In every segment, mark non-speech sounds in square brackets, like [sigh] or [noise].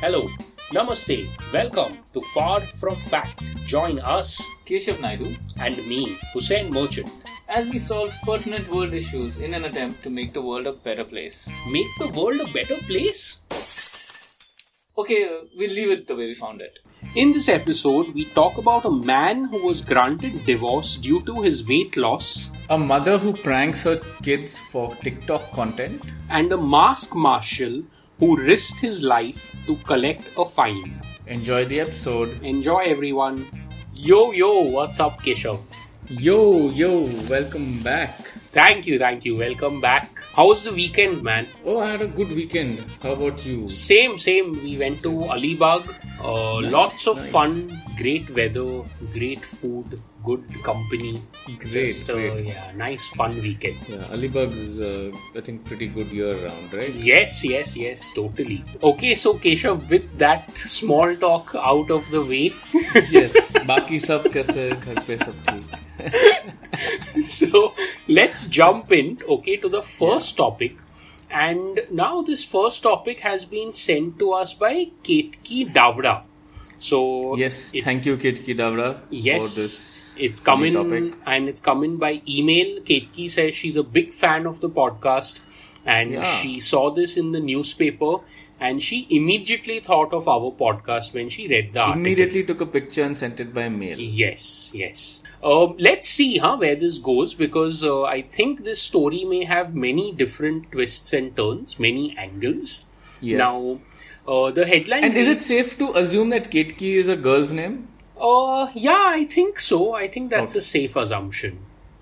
Hello, Namaste, welcome to Far From Fact. Join us Keshav Naidu and me, Hussein Merchant. as we solve pertinent world issues in an attempt to make the world a better place. Make the world a better place? Okay, we'll leave it the way we found it. In this episode, we talk about a man who was granted divorce due to his weight loss A mother who pranks her kids for TikTok content. and a mask marshal who risked his life to collect a fine. Enjoy the episode. Enjoy, everyone. Yo, yo, what's up, Keshav? Yo, yo, welcome back. Thank you, thank you. Welcome back. How was the weekend, man? Oh, I had a good weekend. How about you? Same, same. We went to Alibag. Uh, Nice, lots of nice. fun, great weather, great food, good company. Great, Just, uh, great. Yeah, nice fun weekend. Yeah, Alibag's uh, I think pretty good year round, right? Yes, yes, yes, totally. Okay, so Keshav, with that small talk out of the way. [laughs] yes, baki sab kaise ghar pe sab [laughs] so let's jump in, okay, to the first yeah. topic. And now this first topic has been sent to us by Ketki Davra. So yes, it, thank you, Ketki Davra, yes, for this it's coming topic. and it's coming by email. Ketki says she's a big fan of the podcast and Yeah. she saw this in the newspaper and she immediately thought of our podcast when she read the article. Immediately took a picture and sent it by mail. Yes, yes. Um, let's see, huh, where this goes because uh, I think this story may have many different twists and turns, many angles. Yes. Now, uh, the headline. And is it safe to assume that Kitki is a girl's name? Uh, yeah, I think so. I think that's a safe assumption.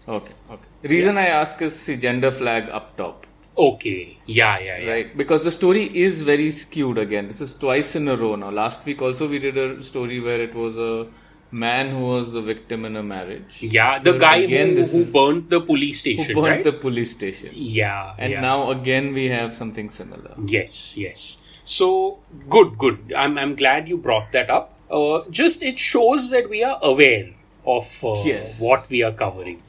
Okay, okay. Reason I ask is the gender flag up top. Okay. Yeah, yeah, yeah. Right, because the story is very skewed again. This is twice in a row now. Last week also we did a story where it was a man who was the victim in a marriage. Yeah, the Here guy again, who, who burnt the police station. who burnt right? the police station. yeah, And yeah. now again we have something similar. Yes, yes. So good, good. I'm I'm glad you brought that up. Uh, just it shows that we are aware of uh, Yes. what we are covering.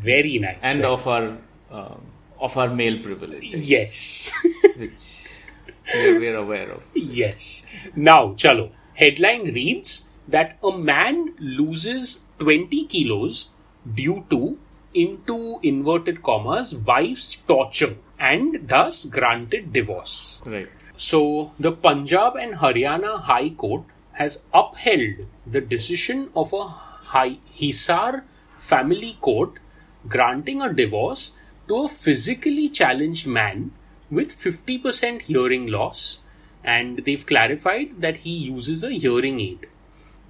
Very nice. And right? of our um, of our male privilege, yes, [laughs] which we're, we're aware of. yes. Now, chalo. Headline reads that a man loses 20 kilos due to into inverted commas wife's torture and thus granted divorce. Right. So, the Punjab and Haryana High Court has upheld the decision of a Hi- Hisar family court granting a divorce to a physically challenged man with 50% hearing loss, and they've clarified that he uses a hearing aid.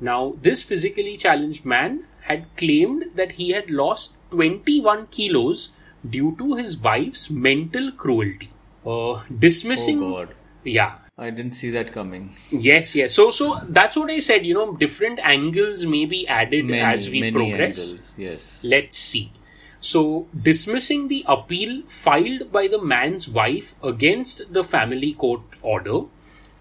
Now, this physically challenged man had claimed that he had lost 21 kilos due to his wife's mental cruelty. Uh, dismissing Oh God, yeah. I didn't see that coming. Yes, yes. So, so that's what I said. You know, different angles may be added Many, as we progress. angles. Yes. Let's see. So, dismissing the appeal filed by the man's wife against the family court order,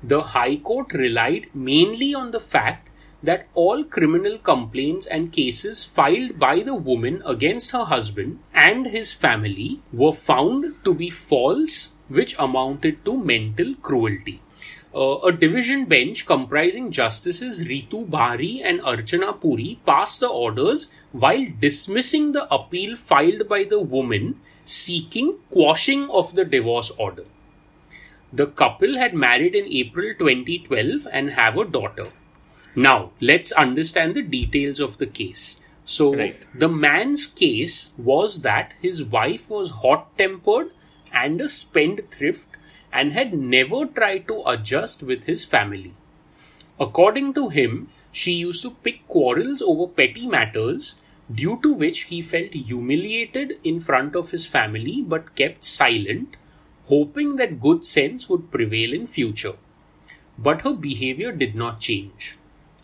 the High Court relied mainly on the fact that all criminal complaints and cases filed by the woman against her husband and his family were found to be false, which amounted to mental cruelty. Uh, a division bench comprising Justices Ritu Bahri and Archana Puri passed the orders while dismissing the appeal filed by the woman seeking quashing of the divorce order. The couple had married in April 2012 and have a daughter. Now, let's understand the details of the case. So, Right. the man's case was that his wife was hot tempered and a spendthrift and had never tried to adjust with his family. According to him, she used to pick quarrels over petty matters, due to which he felt humiliated in front of his family but kept silent, hoping that good sense would prevail in future. But her behavior did not change.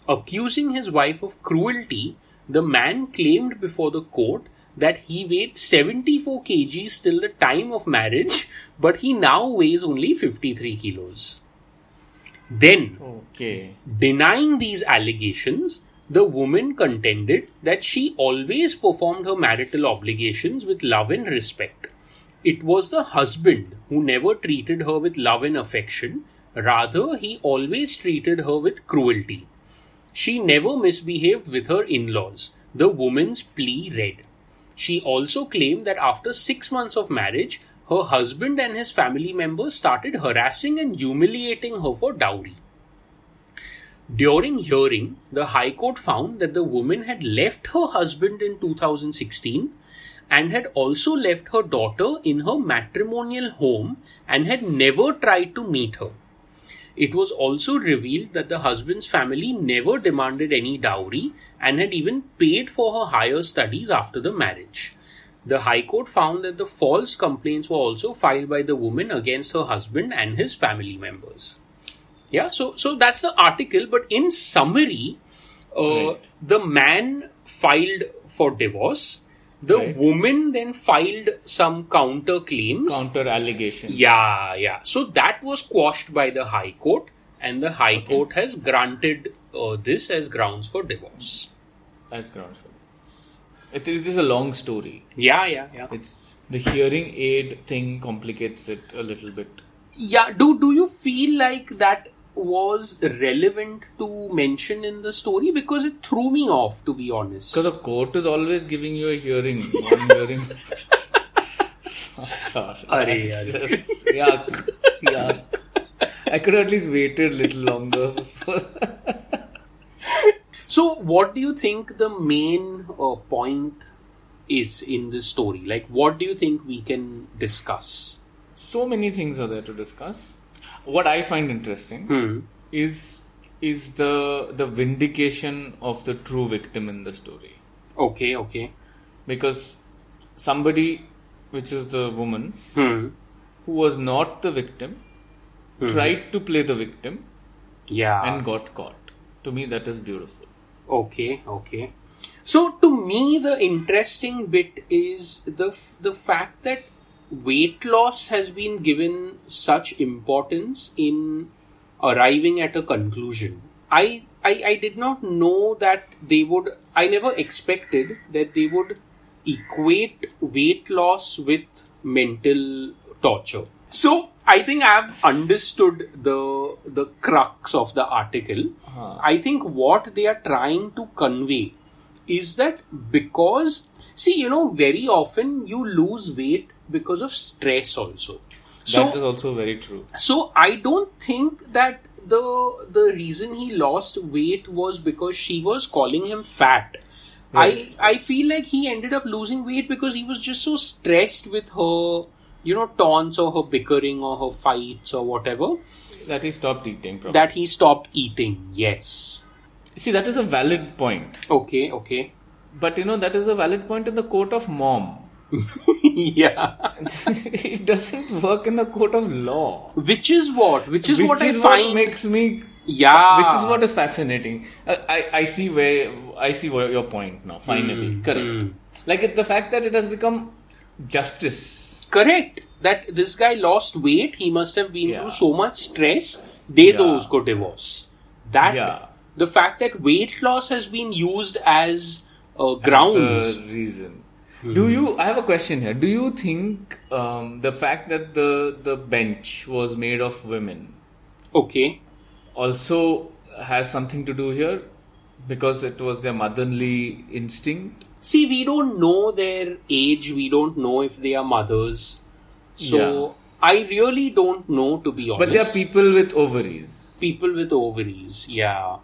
Accusing his wife of cruelty, the man claimed before the court that he weighed 74 kgs till the time of marriage, but he now weighs only 53 kilos. Then, Okay. denying these allegations, the woman contended that she always performed her marital obligations with love and respect. It was the husband who never treated her with love and affection Rather, he always treated her with cruelty. She never misbehaved with her in laws. The woman's plea read. She also claimed that after six months of marriage, her husband and his family members started harassing and humiliating her for dowry. During hearing, the High Court found that the woman had left her husband in 2016 and had also left her daughter in her matrimonial home and had never tried to meet her. It was also revealed that the husband's family never demanded any dowry and had even paid for her higher studies after the marriage. The High Court found that the false complaints were also filed by the woman against her husband and his family members. Yeah, so so that's the article. But in summary, uh, Right. the man filed for divorce. The Right. woman then filed some counter claims. Counter allegation. Yeah, yeah. So that was quashed by the High Court, and the High Court has granted uh, this as grounds for divorce. That's grounds for it. It is, it is a long story. Yeah, yeah, yeah. It's the hearing aid thing complicates it a little bit. Yeah, do do you feel like that was relevant to mention in the story? Because it threw me off, to be honest. Because the court is always giving you a hearing. One hearing. [laughs] Sorry. Arey, It's [laughs] arey. just- yuck. Yuck. I could have at least waited a little longer. before- So, what do you think the main uh, point is in this story? Like, what do you think we can discuss? so many things are there to discuss. What I find interesting Hmm. is is the the vindication of the true victim in the story. Okay, okay. Because somebody, which is the woman, Hmm. who was not the victim, tried to play the victim Yeah. and got caught. To me, that is beautiful. Okay, okay. So to me, the interesting bit is the the fact that weight loss has been given such importance in arriving at a conclusion. I, I I did not know that they would. I never expected that they would equate weight loss with mental torture. So I think I've understood the the crux of the article. Uh-huh. I think what they are trying to convey is that because see you know very often you lose weight because of stress also. So that is also very true. so I don't think that the the reason he lost weight was because she was calling him fat. Right. I I feel like he ended up losing weight because he was just so stressed with her, you know, taunts or her bickering or her fights or whatever That he stopped eating. Probably. that he stopped eating. Yes. See, that is a valid point. Okay. Okay. But you know, that is a valid point in the court of mom. [laughs] yeah. [laughs] it doesn't work in the court of law. Which is what? Which is which what is I what makes me yeah which is what is fascinating i i see where i see where your point now finally mm, correct mm. like it, the fact that it has become justice correct that this guy lost weight he must have been yeah. through so much stress they yeah. those go divorce that yeah. the fact that weight loss has been used as uh, grounds as reason do you? I have a question here. Do you think um, the fact that the the bench was made of women okay also has something to do here because it was their motherly instinct? see we don't know their age we don't know if they are mothers so Yeah. i really don't know to be honest But there are people with ovaries. people with ovaries yeah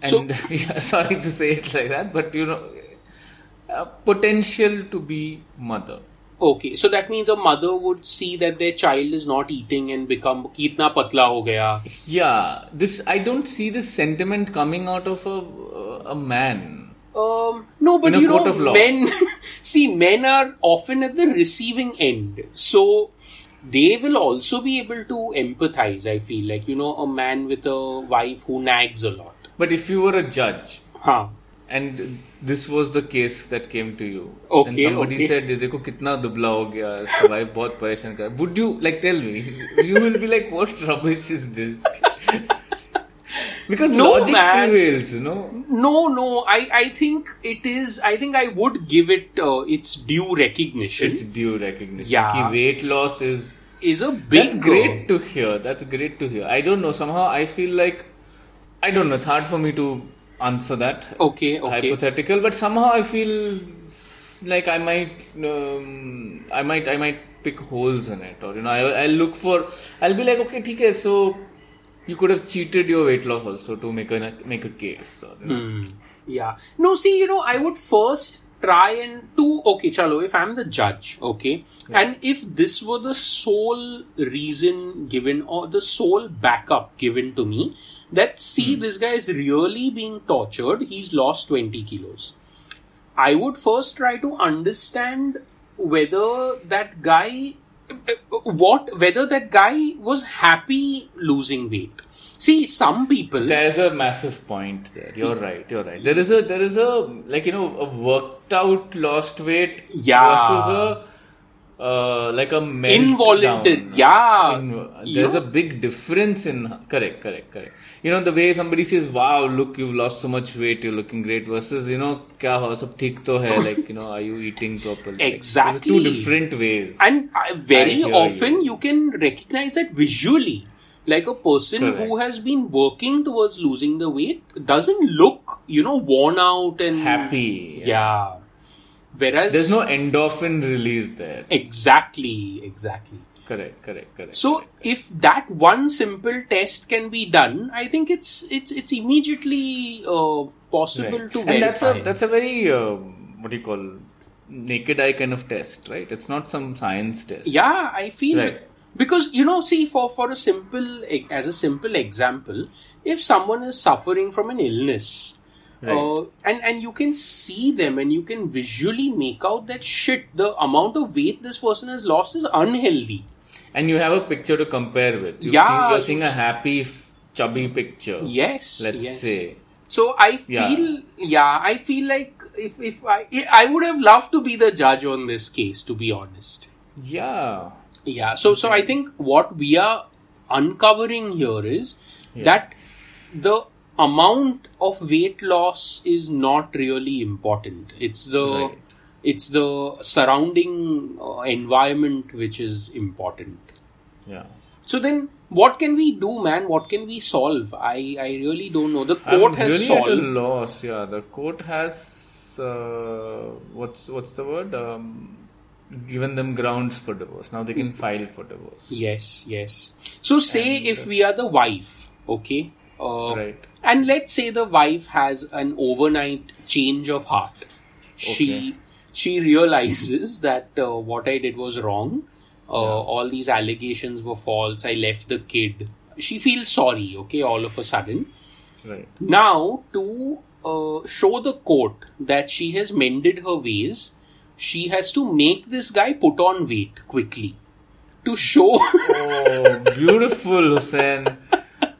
And so [laughs] yeah, sorry to say it like that, but you know, uh, potential to be mother. okay so that means a mother would see that their child is not eating and become kitna patla ho gaya Yeah, this I don't see this sentiment coming out of a a man. Um, no, but you know, men. [laughs] see, men are often at the receiving end, so they will also be able to empathize. I feel like you know, a man with a wife who nags a lot. But if you were a judge Huh? and this was the case that came to you, Okay, and somebody okay. said, "देखो कितना दुबला हो गया, इसका wife बहुत परेशान कर," would you like tell me? You will be like, "What rubbish is this?" [laughs] because No, logic man. prevails, you know. No, no. I, I think it is. I think I would give it uh, its due recognition. It's due recognition. Yeah. कि weight loss is is a big. That's great to hear. That's great to hear. I don't know. Somehow I feel like I don't know. It's hard for me to answer that. Okay, okay. Hypothetical, but somehow I feel like I might, um, I might, I might pick holes in it, or you know, I, I'll look for. I'll be like, okay, okay, so you could have cheated your weight loss also to make a make a case. Or, you know. Yeah. No, see, you know, I would first try and do okay, chalo, if I'm the judge, okay, and if this were the sole reason given or the sole backup given to me that see hmm. this guy is really being tortured, he's lost 20 kilos. I would first try to understand whether that guy what whether that guy was happy losing weight. See, some people There's a massive point there. You're hmm. right. You're right. There is a there is a like you know a worked out lost weight Yeah. versus a uh, like a. Involuntary, yeah. In- there's a big difference in correct, correct, correct. You know the way somebody says, "Wow, look, you've lost so much weight. You're looking great," versus you know, "Kya ho, sab theek to hai?" [laughs] Like you know, are you eating properly? Exactly. there's two different ways. And uh, very often you. you. can recognize that visually. Like a person who has been working towards losing the weight doesn't look, you know, worn out and Happy. Yeah. Whereas There's no endorphin release there. exactly, exactly. Correct, correct, correct. So if that one simple test can be done, I think it's it's it's immediately uh, possible Right. to and that's a that's a very uh, what do you call naked eye kind of test, right? It's not some science test. Yeah, I feel Right. Because you know, see, for for a simple as a simple example, if someone is suffering from an illness. Right. Uh, and and you can see them and you can visually make out that shit the amount of weight this person has lost is unhealthy And you have a picture to compare with. You've Yeah, seen, you're seeing a happy, chubby picture. yes Let's yes. say. so i feel yeah. i feel like if if i i would have loved to be the judge on this case to be honest Yeah. Yeah. So, so I think what we are uncovering here is that the amount of weight loss is not really important. It's the Right. it's the surrounding uh, environment which is important. Yeah. So then, what can we do, man? What can we solve? I I really don't know. The I'm court has really solved. at a loss. Yeah, the court has uh, what's what's the word? Um, given them grounds for divorce. Now they can file for divorce. Yes, yes. So say if we are the wife, okay, uh, Right. and let's say the wife has an overnight change of heart. She Okay. she realizes [laughs] that uh, what I did was wrong. Uh, All these allegations were false. I left the kid. She feels sorry. Okay, all of a sudden. Right. Now to uh, show the court that she has mended her ways, she has to make this guy put on weight quickly to show. [laughs] Oh, beautiful, Hussein.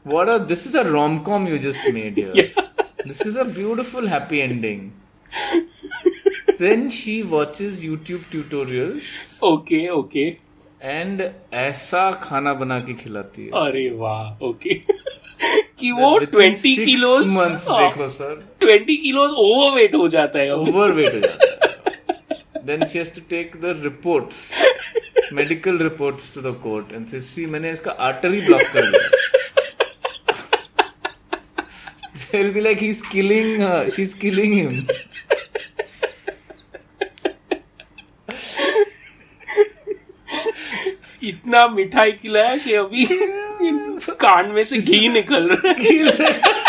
What a this is a rom com you just made here. Yeah. This is a beautiful happy ending. then she watches YouTube tutorials okay, okay. and ऐसा खाना बना के खिलाती है अरे वाह okay [laughs] कि वो Within ट्वेंटी six किलोस months देखो सर ट्वेंटी किलोस ओवरवेट हो जाता है अब overweight हो जाता है then she has to take the reports medical reports to the court and see see मैंने इसका आर्टरी ब्लॉक कर दिया He'll be like, he's killing her. She's killing him. इतना मिठाई खिलाया कि अभी कान में से घी निकल रहा है [laughs]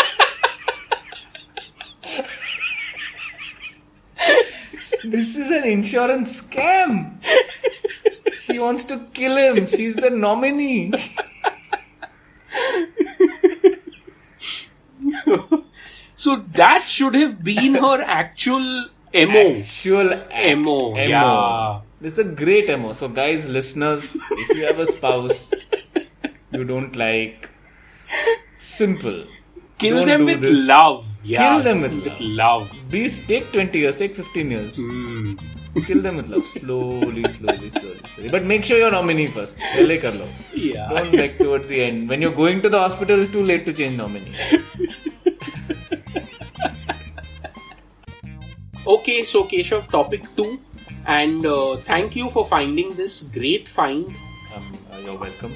this is an insurance scam she wants to kill him she's the nominee [laughs] so that should have been her actual mo actual act. MO, yeah. This is a great MO. So, guys, listeners, if you have a spouse you don't like, simple. Kill them with this. love yeah Kill them with love These take 20 years, take 15 years. Hmm. Kill them with love. Slowly, slowly, slowly, slowly. But make sure you're nominee first. Pehle kar lo. yeah Don't like towards the end. When you're going to the hospital, it's too late to change nominee. [laughs] Okay, so Keshav, topic two, and uh, thank you for finding this great find. Um, uh, you're welcome.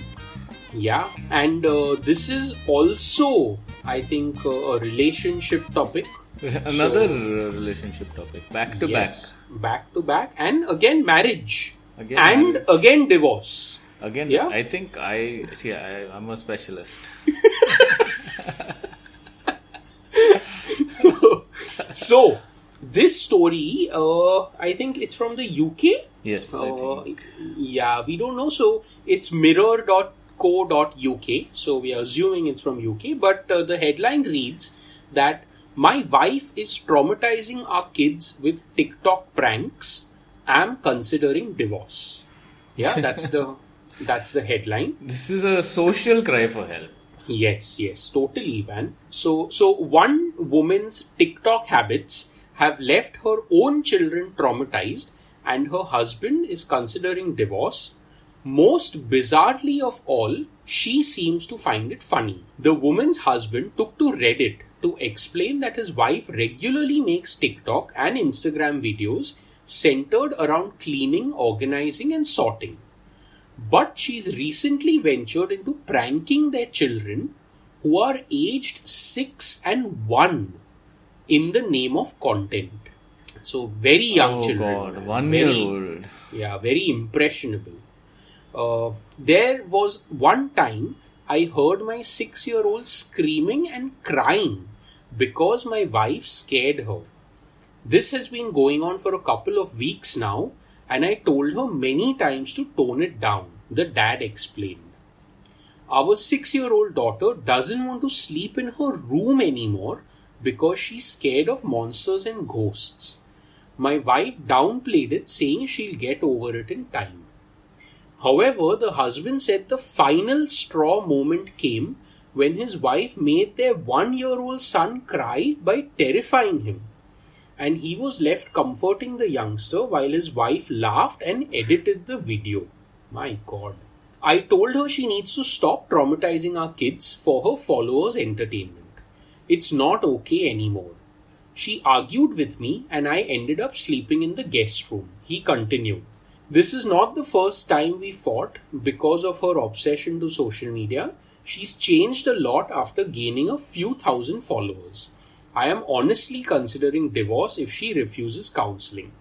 Yeah, and uh, this is also, I think, uh, a relationship topic. [laughs] Another uh, relationship topic, back to Yes, back to back, and again marriage, Again and marriage. again divorce. Again, Yeah. I think I see. I, I'm a specialist. [laughs] so, this story, uh, I think it's from the UK. Yes, I Uh, think. yeah, we don't know. So it's mirror.co.uk. So we are assuming it's from UK. But uh, the headline reads that my wife is traumatizing our kids with TikTok pranks. I'm considering divorce. Yeah, [laughs] that's the that's the headline. This is a social cry for help. Yes, yes, totally, man. So, so one woman's TikTok habits have left her own children traumatized, and her husband is considering divorce. Most bizarrely of all, she seems to find it funny. The woman's husband took to Reddit to explain that his wife regularly makes TikTok and Instagram videos centered around cleaning, organizing, and sorting but she's recently ventured into pranking their children who are aged 6 and 1 in the name of content. So, very young oh children. God, one Very- year old. Yeah, very impressionable. Uh, there was one time I heard my six year old screaming and crying because my wife scared her. This has been going on for a couple of weeks now, and I told her many times to tone it down, the dad explained. Our six year old daughter doesn't want to sleep in her room anymore because she's scared of monsters and ghosts. My wife downplayed it, saying she'll get over it in time. However, the husband said the final straw moment came when his wife made their one year old son cry by terrifying him. And he was left comforting the youngster while his wife laughed and edited the video. My god. I told her she needs to stop traumatizing our kids for her followers' entertainment. It's not okay anymore. She argued with me and I ended up sleeping in the guest room. He continued. This is not the first time we fought because of her obsession to social media. She's changed a lot after gaining a few thousand followers. I am honestly considering divorce if she refuses counseling.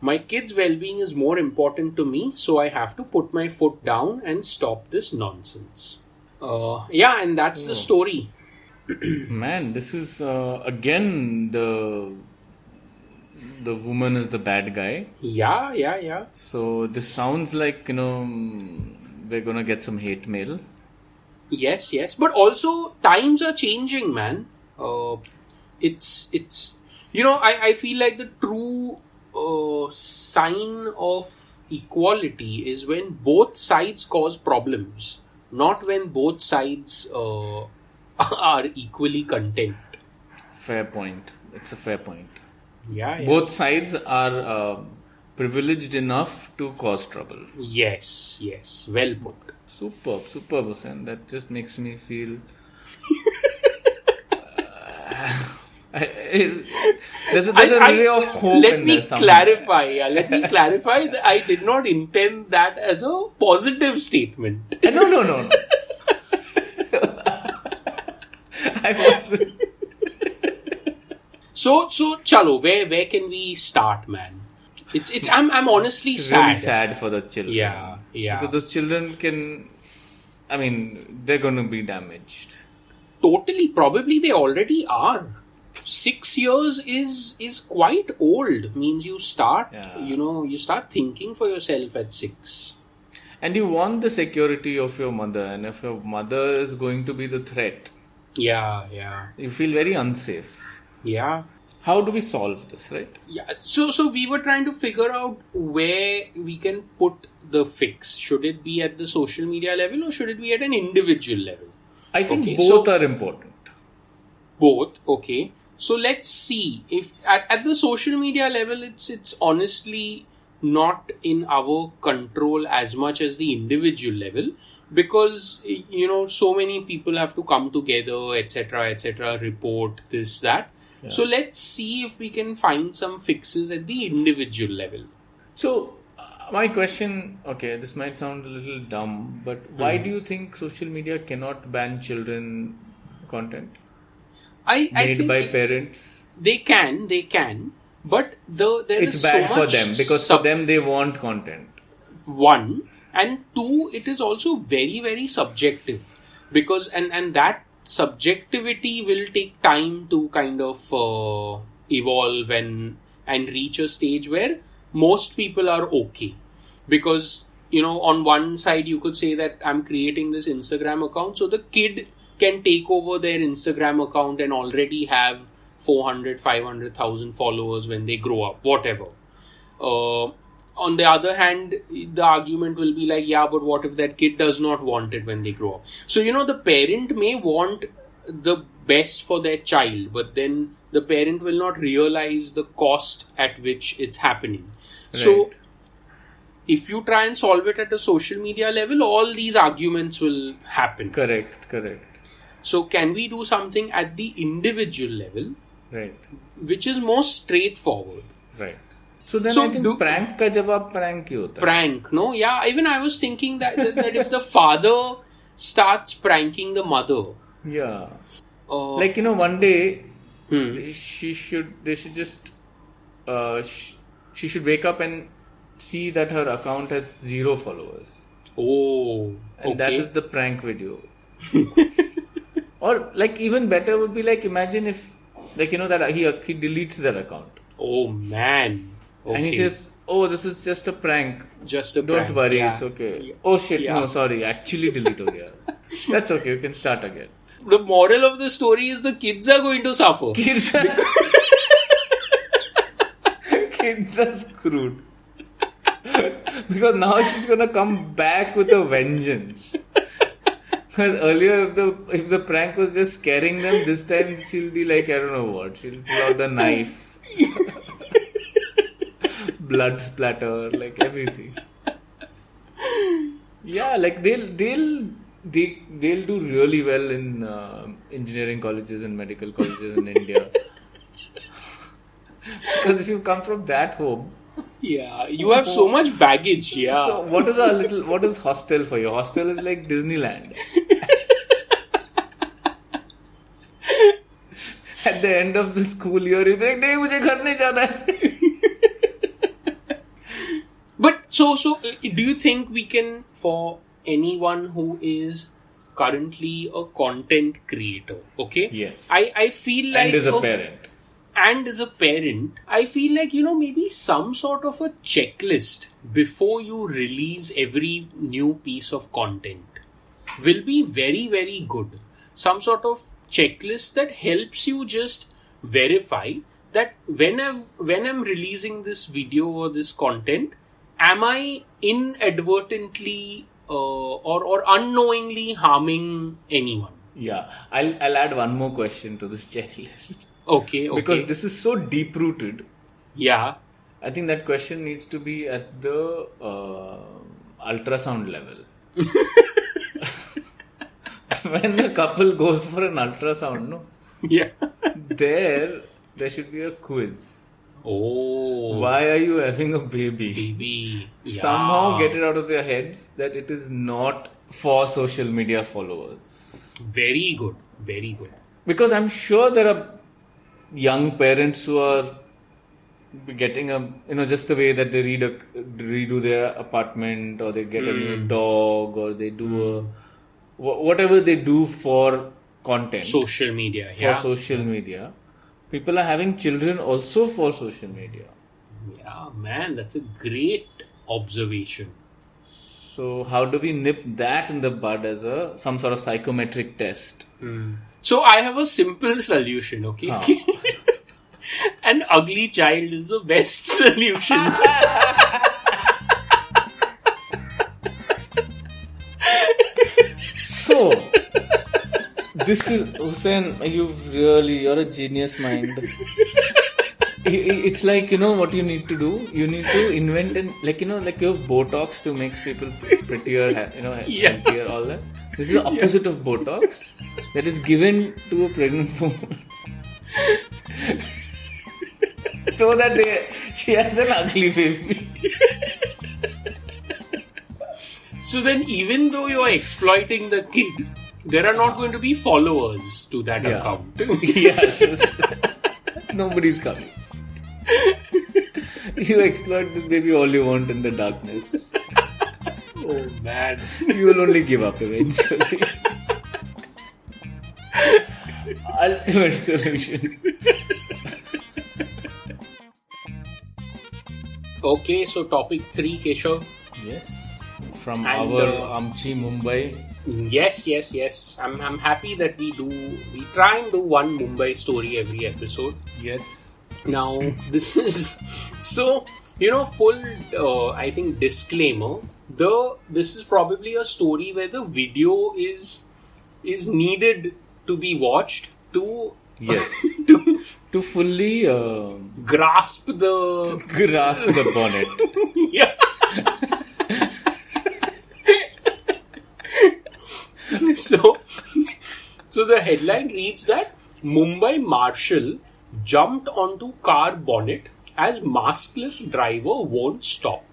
My kids' well being is more important to me, so I have to put my foot down and stop this nonsense. Uh, yeah, and that's the story. Man, this is uh, again the the woman is the bad guy. Yeah, yeah, yeah. So this sounds like you know we're gonna get some hate mail. Yes, yes, but also times are changing, man. Uh, it's it's you know I I feel like the true uh, sign of equality is when both sides cause problems, not when both sides uh, [laughs] are equally content. Fair point. It's a fair point. Yeah, yeah. Both sides are uh, privileged enough to cause trouble. Yes, yes, well put. Superb, superb, Hussein. That just makes me feel. [laughs] [laughs] I, I- there's a, there's a I- I- ray of hope let in me clarify. Yeah, let me clarify that I did not intend that as a positive statement. Uh, No, no, no, no. [laughs] I was. So, so, chalo, where where can we start, man? It's it's. I'm I'm honestly sad. really sad for the children. Yeah, yeah. Because those children can. I mean, they're going to be damaged. Totally, probably they already are. Six years is is quite old. Means you start, Yeah. you know, you start thinking for yourself at six. And you want the security of your mother, and if your mother is going to be the threat, Yeah, yeah, you feel very unsafe. yeah. How do we solve this, right? Yeah, so so we were trying to figure out where we can put the fix. Should it be at the social media level or should it be at an individual level? I think Okay, both so- are important. Both, okay. So let's see if at, at the social media level it's it's honestly not in our control as much as the individual level because you know so many people have to come together etc etc report this that so let's see if we can find some fixes at the individual level So uh, my question, okay, this might sound a little dumb, but why hmm. do you think social media cannot ban children content I, I made think by they- parents? they can, they can, but the there It's is bad so for them because sub- for them they want content. one and two it is also very very subjective because and and that subjectivity will take time to kind of uh, evolve and and reach a stage where most people are okay. Because you know on one side you could say that i'm creating this instagram account so the kid can take over their instagram account and already have 400 500000 followers when they grow up whatever. Uh, on the other hand, the argument will be like, yeah, but what if that kid does not want it when they grow up? So, you know, the parent may want the best for their child, but then the parent will not realize the cost at which it's happening. So, if you try and solve it at a social media level, all these arguments will happen. Correct, correct. So, can we do something at the individual level, Right, which is more straightforward? right. So then so I think do, prank ka jawab prank hi hota Prank, no? Yeah, even I was thinking that, that, that if the father starts pranking the mother. Yeah. Uh, like, you know, one day hmm. she should, they should just, uh, she, she should wake up and see that her account has zero followers. Oh. And that is the prank video. [laughs] or like even better would be like imagine if like you know that he he deletes their account. Oh man okay. and he says oh this is just a prank just a prank. don't prank, worry yeah. it's okay oh shit Yeah. no sorry actually delete ho gaya [laughs] that's okay you can start again the moral of the story is the kids are going to suffer kids are [laughs] kids are screwed [laughs] because now she's gonna come back with a vengeance because earlier if the if the prank was just scaring them this time she'll be like I don't know what she'll pull out the knife blood splatter, like everything. yeah, like they'll they'll they they'll do really well in uh, engineering colleges and medical colleges in India. because if you come from that home, yeah, you have home, so much baggage. Yeah. So what is a little what is hostel for you? Hostel is like Disneyland. At the end of the school year, you're like, "Nahi, mujhe ghar nahi jana hai." So so uh, do you think we can for anyone who is currently a content creator, okay? Yes. I I feel like and is a okay, parent and as a parent, I feel like, you know, maybe some sort of a checklist before you release every new piece of content will be very, very good. Some sort of checklist that helps you just verify that when I'm, when I'm releasing this video or this content, am I inadvertently uh, or, or unknowingly harming anyone? yeah I'll, I'll add one more question to this [laughs] checklist Okay, okay. because this is so deep rooted yeah, I think that question needs to be at the uh, ultrasound level. [laughs] when the couple goes for an ultrasound, no, yeah. there there should be a quiz. Oh, Why are you having a baby? baby. Yeah. Somehow get it out of their heads that it is not for social media followers. Very good. Very good. Because I'm sure there are young parents who are getting a you know just the way that they read a redo their apartment or they get a new hmm. dog or they do a hmm. whatever they do for content Social media. for Yeah. social media people are having children also for social media yeah, man, that's a great observation. so how do we nip that in the bud as a some sort of psychometric test hmm. So I have a simple solution. Okay. [laughs] An ugly child is the best [laughs] solution. [laughs] this is Hussein. You've really you're a genius mind. [laughs] It's like you know what you need to do. You need to invent and like you know like you have Botox to make people prettier, you know, [laughs] Yeah. healthier, all that. This is the opposite of Botox that is given to a pregnant woman. [laughs] so that they, she has an ugly baby. So then, even though you are exploiting the kid, there are not going to be followers to that Yeah. account. [laughs] [laughs] yes. Nobody's coming. you exploit this baby all you want in the darkness. oh man. You will only give up eventually. Ultimate solution. Okay, so topic three, Keshav. Yes. From And, our uh, Amchi Mumbai. Yes, yes, yes. I'm, I'm happy that we do. We try and do one Mumbai story every episode. Yes. Now, [laughs] this is so you know full. Uh, I think disclaimer. The this is probably a story where the video is is needed to be watched to Yes. [laughs] to to fully uh, grasp the grasp the bonnet. [laughs] yeah. [laughs] so, so the headline reads that Mumbai marshal jumped onto car bonnet as maskless driver won't stop.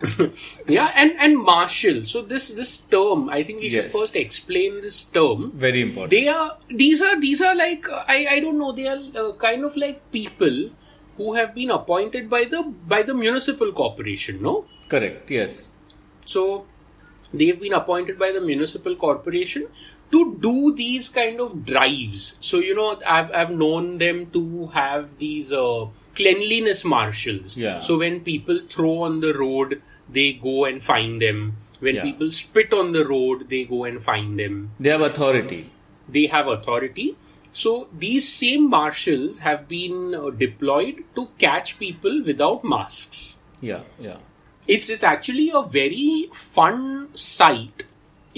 [laughs] yeah, and and marshal. So this this term, I think we should first explain this term. Very important. They are these are these are like I I don't know. They are uh, kind of like people who have been appointed by the by the municipal corporation. No, Correct. Yes. so they've been appointed by the municipal corporation to do these kind of drives. So you know, I've I've known them to have these uh, cleanliness marshals. Yeah. So when people throw on the road, they go and find them. When Yeah. people spit on the road, they go and find them They have authority. they have authority. So these same marshals have been uh, deployed to catch people without masks. Yeah. Yeah. It's it's actually a very fun sight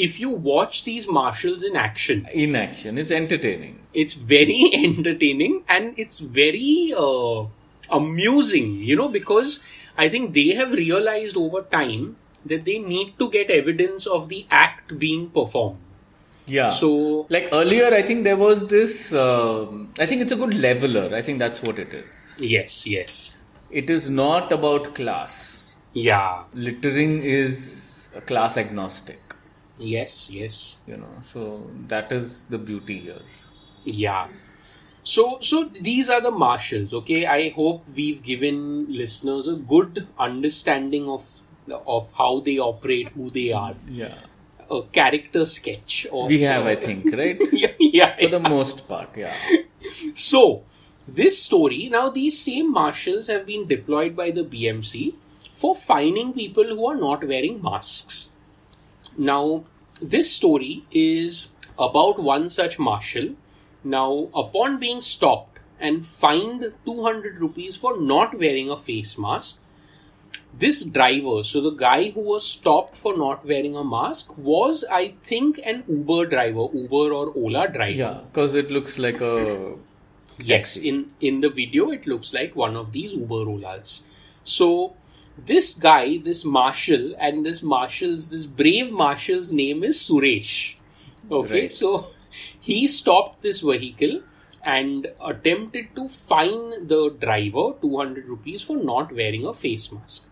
if you watch these marshals in action. In action. It's entertaining. It's very [laughs] entertaining and it's very uh, amusing, you know, because I think they have realized over time that they need to get evidence of the act being performed. Yeah. So like earlier, I think there was this. um I think it's a good leveler. I think that's what it is. yes, yes, It is not about class. Yeah, Littering is class agnostic. yes, yes. You know, so that is the beauty here. Yeah. So so these are the marshals, okay? I hope we've given listeners a good understanding of of how they operate, who they are. Yeah. A character sketch of We have, uh, I think, right? [laughs] yeah, yeah, For the most part, yeah. So, this story now, these same marshals have been deployed by the BMC for fining people who are not wearing masks. Now, this story is about one such marshal. Now, upon being stopped and fined 200 rupees for not wearing a face mask, this driver, so the guy who was stopped for not wearing a mask, was, I think, an Uber driver, Uber or Ola driver. Yeah, because it looks like a. Yes, in in the video it looks like one of these Uber Olas. So this guy, this marshal, and this marshal's this brave marshal's name is Suresh. Okay, Right. so he stopped this vehicle and attempted to fine the driver 200 rupees for not wearing a face mask.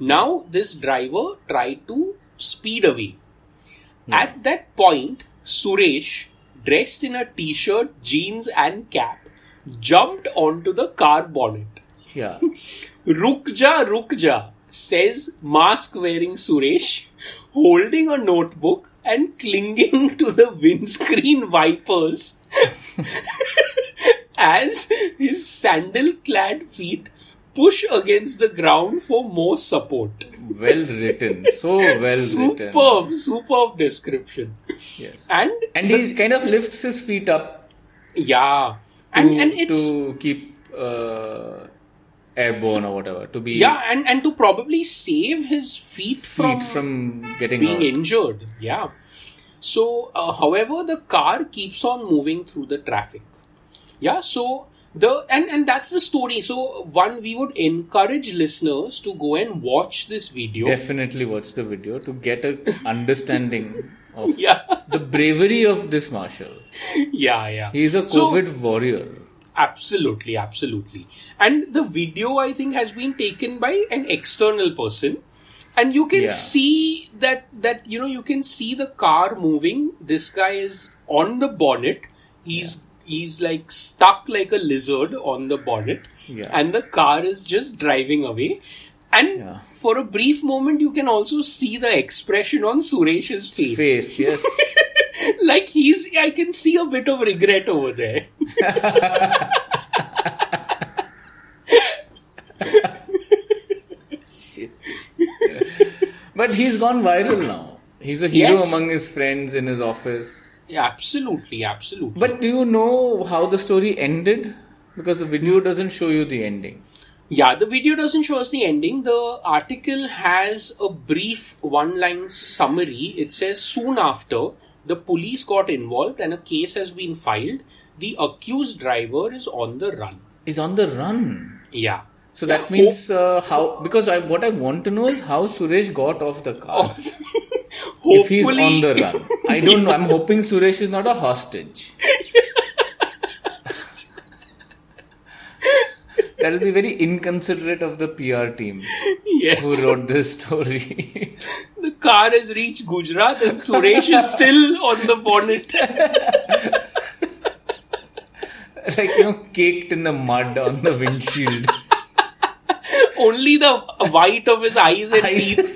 Now this driver tried to speed away. Hmm. At that point, Suresh, dressed in a t-shirt, jeans and cap, jumped onto the car bonnet. Yeah. Rukja, Rukja, says mask wearing Suresh, holding a notebook and clinging to the windscreen wipers [laughs] as his sandal clad feet push against the ground for more support. Well written. So well [laughs] written. superb, superb description. Yes. And And he kind of lifts his feet up yeah, to, and and it's to keep uh, airborne or whatever. To be yeah, and and to probably save his feet, feet from, from getting being hurt. injured. Yeah. So, uh, however, the car keeps on moving through the traffic. Yeah. So the and and that's the story. So one, we would encourage listeners to go and watch this video. Definitely watch the video to get a [laughs] understanding of Yeah. the bravery of this marshal. yeah, yeah. he's a So- COVID warrior. Absolutely, absolutely. And the video, I think, has been taken by an external person. and you can Yeah. see that that you know you can see the car moving. This guy is on the bonnet. He's he's like stuck like a lizard on the bonnet, Yeah. and the car is just driving away. And Yeah. for a brief moment, you can also see the expression on Suresh's face. Face, yes. [laughs] like he's, I can see a bit of regret over there. Shit. but he's gone viral now. He's a hero Yes. among his friends in his office. Yeah, absolutely, absolutely. But do you know how the story ended? Because the video doesn't show you the ending. Yeah, the video doesn't show us the ending. The article has a brief one line summary. It says soon after, the police got involved and a case has been filed. The accused driver is on the run. Is on the run. Yeah. So Yeah, that means uh, how? Because I, what I want to know is how Suresh got off the car. [laughs] if he's on the run, I don't know. I'm hoping Suresh is not a hostage. [laughs] That'll be very inconsiderate of the PR team Yes. who wrote this story. The car has reached Gujarat and Suresh is still on the bonnet. like you know, caked in the mud on the windshield. Only the white of his eyes and Eyes. teeth.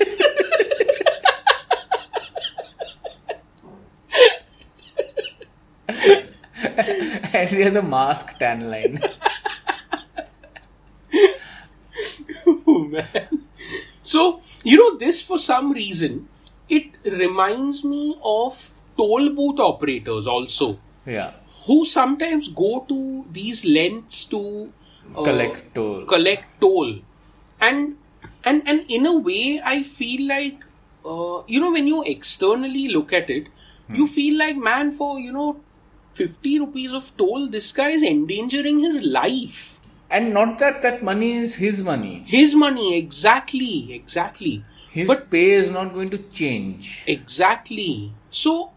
and he has a mask tan line. Oh, man. [laughs] So, you know, this for some reason, it reminds me of toll booth operators also, Yeah. who sometimes go to these lengths to uh, Collect toll. collect toll. And, and, and in a way, I feel like, uh, you know, when you externally look at it, you feel like, man, for, you know, 50 rupees of toll, this guy is endangering his life. And not that that money is his money. His money, exactly, exactly. His But- pay is not going to change. Exactly. So,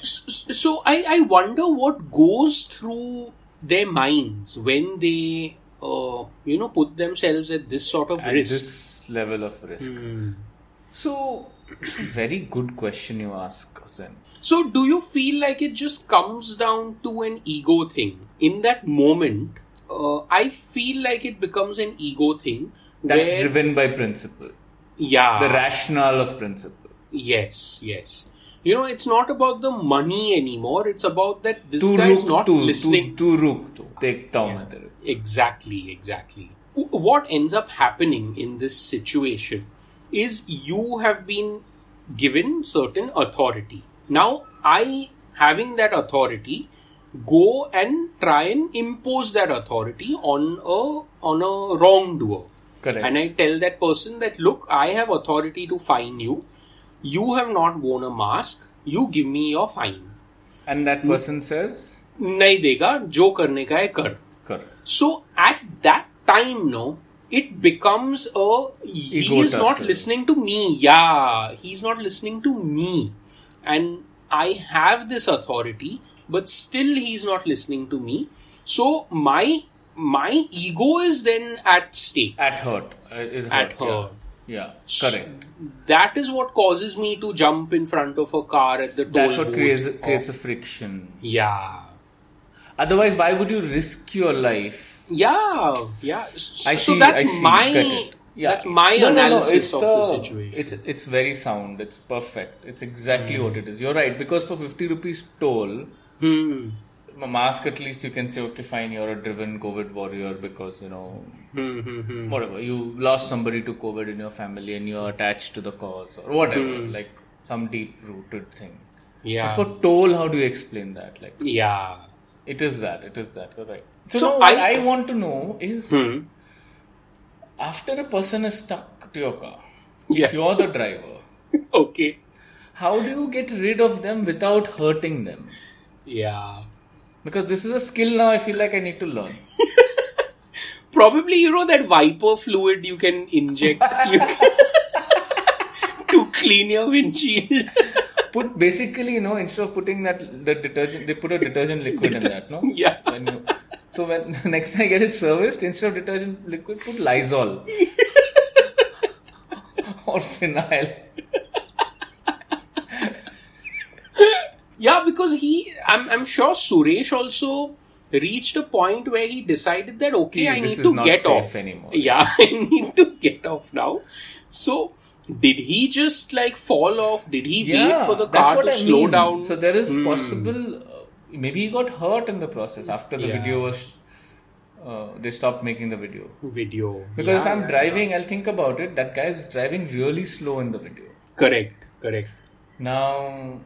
so I, I wonder what goes through their minds when they, uh, you know, put themselves at this sort of At risk. this level of risk. So, it's a very good question you ask, Hussein. So, do you feel like it just comes down to an ego thing? In that moment, uh, I feel like it becomes an ego thing. That's where, driven by principle. Yeah. The rationale of principle. Yes, yes. You know, it's not about the money anymore. It's about that this guy is not listening. To tu ruk. Take yeah. Exactly, exactly. What ends up happening in this situation is you have been given certain authority. Now, I, having that authority, go and try and impose that authority on a on a wrongdoer. Correct. And I tell that person that look, I have authority to fine you. You have not worn a mask. You give me your fine. And that person says, नहीं देगा जो करने का है कर correct. so at that time, no, it becomes a he Ego is not tussle. listening to me. Yeah, he's not listening to me, and I have this authority, but still he's not listening to me. So my my ego is then at stake. At hurt. Uh, is At hurt. hurt. Yeah. yeah. Correct. That is what causes me to jump in front of a car at the toll That's what creates, creates a friction. yeah. Otherwise, why would you risk your life? Yeah, yeah. So, I so see. that's I see. my. Yeah. that's my No, no, no, analysis it's, of uh, the situation. It's it's very sound. It's perfect. It's exactly Hmm. what it is. You're right because for fifty rupees toll, Hmm. a mask at least you can say okay fine you're a driven COVID warrior because you know Hmm, hmm, hmm. whatever you lost somebody to COVID in your family and you're attached to the cause or whatever like some deep rooted thing. Hmm. Yeah. But for toll, how do you explain that? Like yeah. it is that. It is that. You're right. So, So now I- I want to know is Hmm. after a person is stuck to your car, Yeah. if you're the driver, [laughs] Okay. how do you get rid of them without hurting them? Yeah. Because this is a skill now I feel like I need to learn. [laughs] Probably you know that viper fluid you can inject [laughs] you [laughs] to clean your windshield. Put basically, you know, instead of putting that the detergent, they put a detergent liquid in that, no? Yeah. When you, so when next time I get it serviced, instead of detergent liquid, put Lysol. or or phenyl. Yeah, because he, I'm, I'm sure Suresh also reached a point where he decided that okay, Yeah, I need to get off anymore. Yeah, [laughs] I need to get off now. So, did he just like fall off? Did he wait for the car to I slow mean. down? So there is Hmm. possible. Uh, maybe he got hurt in the process after the Yeah. video was. Uh, they stopped making the video video because if Yeah, I'm yeah, driving, I'll think about it. That guy is driving really slow in the video. Correct, correct. Now,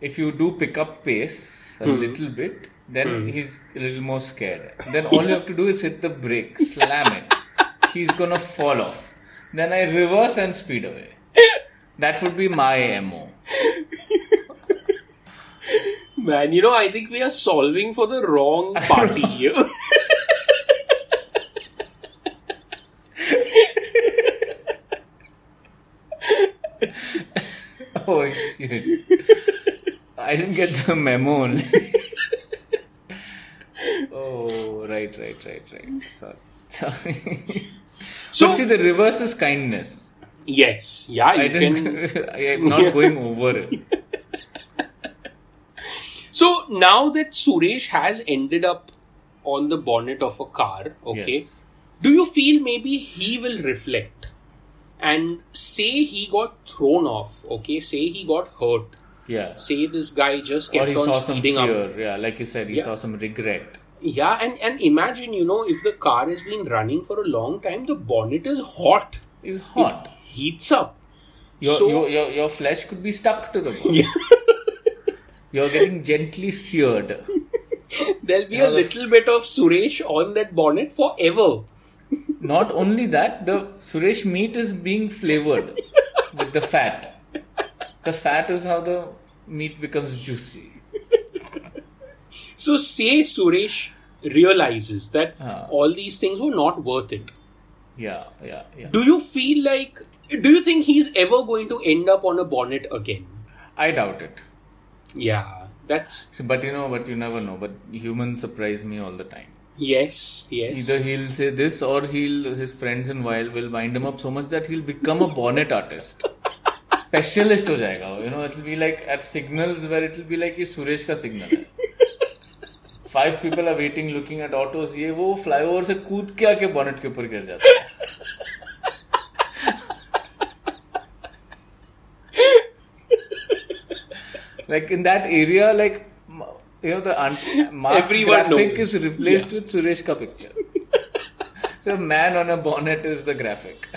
if you do pick up pace a Hmm. little bit, then he's a little more scared. Then all you have to do is hit the brake, slam it. He's gonna fall off. Then I reverse and speed away. That would be my MO. Man, you know, I think we are solving for the wrong [laughs] party here. [laughs] Oh shit. I didn't get the memo only. [laughs] oh, right, right, right, right. Sorry. Sorry. So- but see, the reverse is kindness. yes, yeah, you [laughs] I didn't. I'm not [laughs] going over it. So now that Suresh has ended up on the bonnet of a car, okay, Yes. do you feel maybe he will reflect and say he got thrown off, okay, say he got hurt, Yeah. say this guy just Or kept he on saw some fear. up. Yeah, like you said, he Yeah. saw some regret. Yeah, and, and imagine, you know, if the car has been running for a long time, the bonnet is hot. He's hot. It heats up. Your, So- your, your, your flesh could be stuck to the bone. [laughs] You're getting gently seared. [laughs] There'll be Yeah, a little bit of Suresh on that bonnet forever. Not only that, the Suresh meat is being flavored [laughs] with the fat. Because fat is how the meat becomes juicy. So say Suresh realizes that all these things were not worth it. Yeah, yeah, yeah. Do you feel like do you think he's ever going to end up on a bonnet again? I doubt it. Yeah, that's but you know, but you never know. But humans surprise me all the time. yes, yes. Either he'll say this or he'll his friends in wild will wind him up so much that he'll become a bonnet artist. [laughs] Specialist हो जाएगा वो. You know, it'll be like at signals where it'll be like ये सुरेश का signal है. Five people are waiting, looking at autos. ये वो flyover से कूद के आके bonnet के ऊपर गिर जाता है. like in that area, like you know, the mask Everyone graphic knows. is replaced yeah. with Suresh ka picture. so man on a bonnet is the graphic.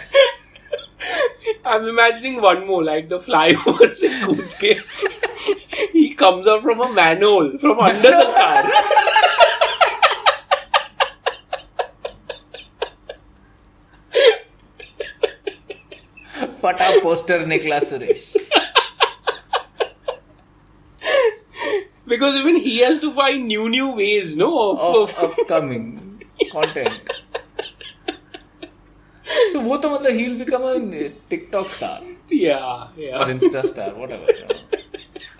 I'm imagining one more like the flyover se [laughs] kood ke he comes out from a manhole from under the car. फटा poster निकला Suresh Because even he has to find new new ways, no? Of, of upcoming content. So वो तो मतलब he'll become a TikTok star yeah, or yeah. Insta star, whatever. you know.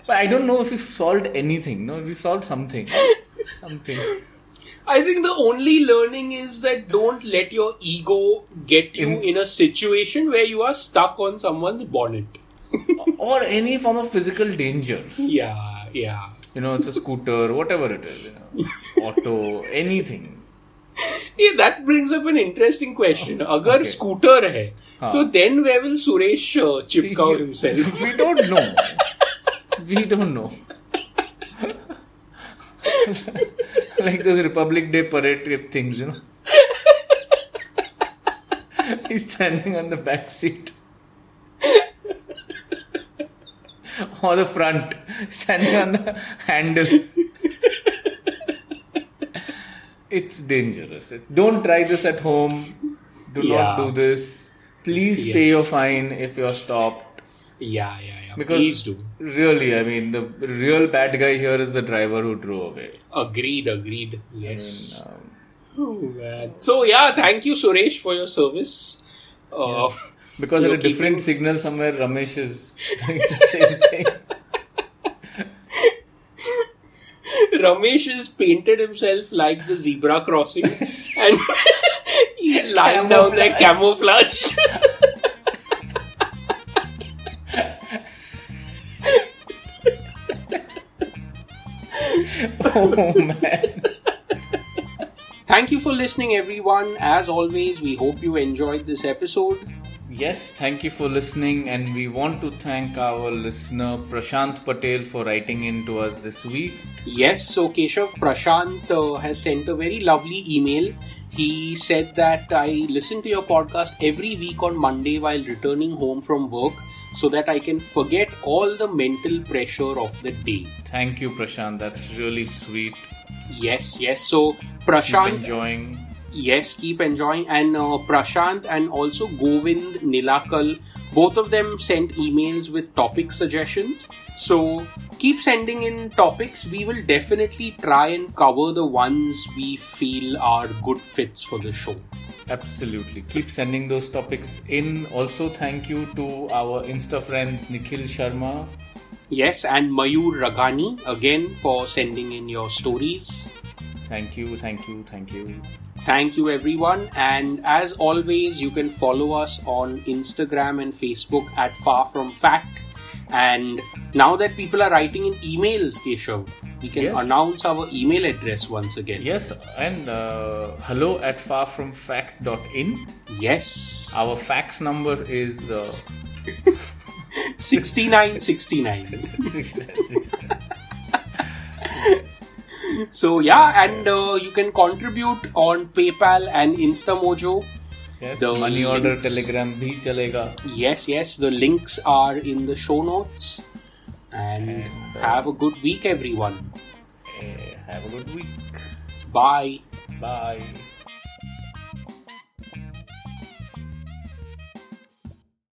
But I don't know if we solved anything. No, we solved something. Something. I think the only learning is that don't let your ego get you In- in, a situation where you are stuck on someone's bonnet. [laughs] or any form of physical danger. Yeah, yeah. You know, it's a scooter, whatever it is. You know, [laughs] auto, anything. Hey, that brings up an interesting question. अगर okay. scooter है, हाँ. तो then where will Suresh uh, chipka himself? We [laughs] don't know. We don't know. [laughs] like those Republic Day parade trip things, you know. [laughs] He's standing on the back seat. or the front, standing on the handle. it's dangerous. It's, don't try this at home. Do Yeah. not do this. Please pay your fine if you're stopped. Yeah, yeah, yeah. Because Please do. really, I mean, the real bad guy here is the driver who drove away. Agreed, agreed. Yes. Um, Oh, man. So yeah, thank you, Suresh, for your service. Uh, because at a different signal somewhere, Ramesh is [laughs] doing the same thing. Ramesh has painted himself like the zebra crossing and [laughs] he's lying down like camouflage. oh man. Thank you for listening, everyone. As always, we hope you enjoyed this episode. Yes, thank you for listening, and we want to thank our listener Prashant Patel for writing in to us this week. Yes, so Keshav Prashant uh, has sent a very lovely email. He said that I listen to your podcast every week on Monday while returning home from work so that I can forget all the mental pressure of the day. Thank you, Prashant. That's really sweet. Yes, yes. So Keep Prashant, enjoying. Yes, keep enjoying. And uh, Prashant and also Govind Nilakal, both of them sent emails with topic suggestions. So keep sending in topics. We will definitely try and cover the ones we feel are good fits for the show. Absolutely. Keep sending those topics in. Also, thank you to our Insta friends Nikhil Sharma. Yes, and Mayur Ragani again for sending in your stories. Thank you, thank you, thank you. Thank you, everyone. And as always, you can follow us on Instagram and Facebook at Far From Fact. And now that people are writing in emails, Keshav, we can Yes. announce our email address once again. Yes, and uh, hello at farfromfact.in. Yes. Our fax number is. Uh, [laughs] 6969. [laughs] [laughs] So, yeah, and uh, you can contribute on PayPal and Instamojo. yes, The money order telegram bhi chalega. Yes, yes, the links are in the show notes. And, And, uh, have a good week, everyone. Eh, have a good week. Bye. Bye.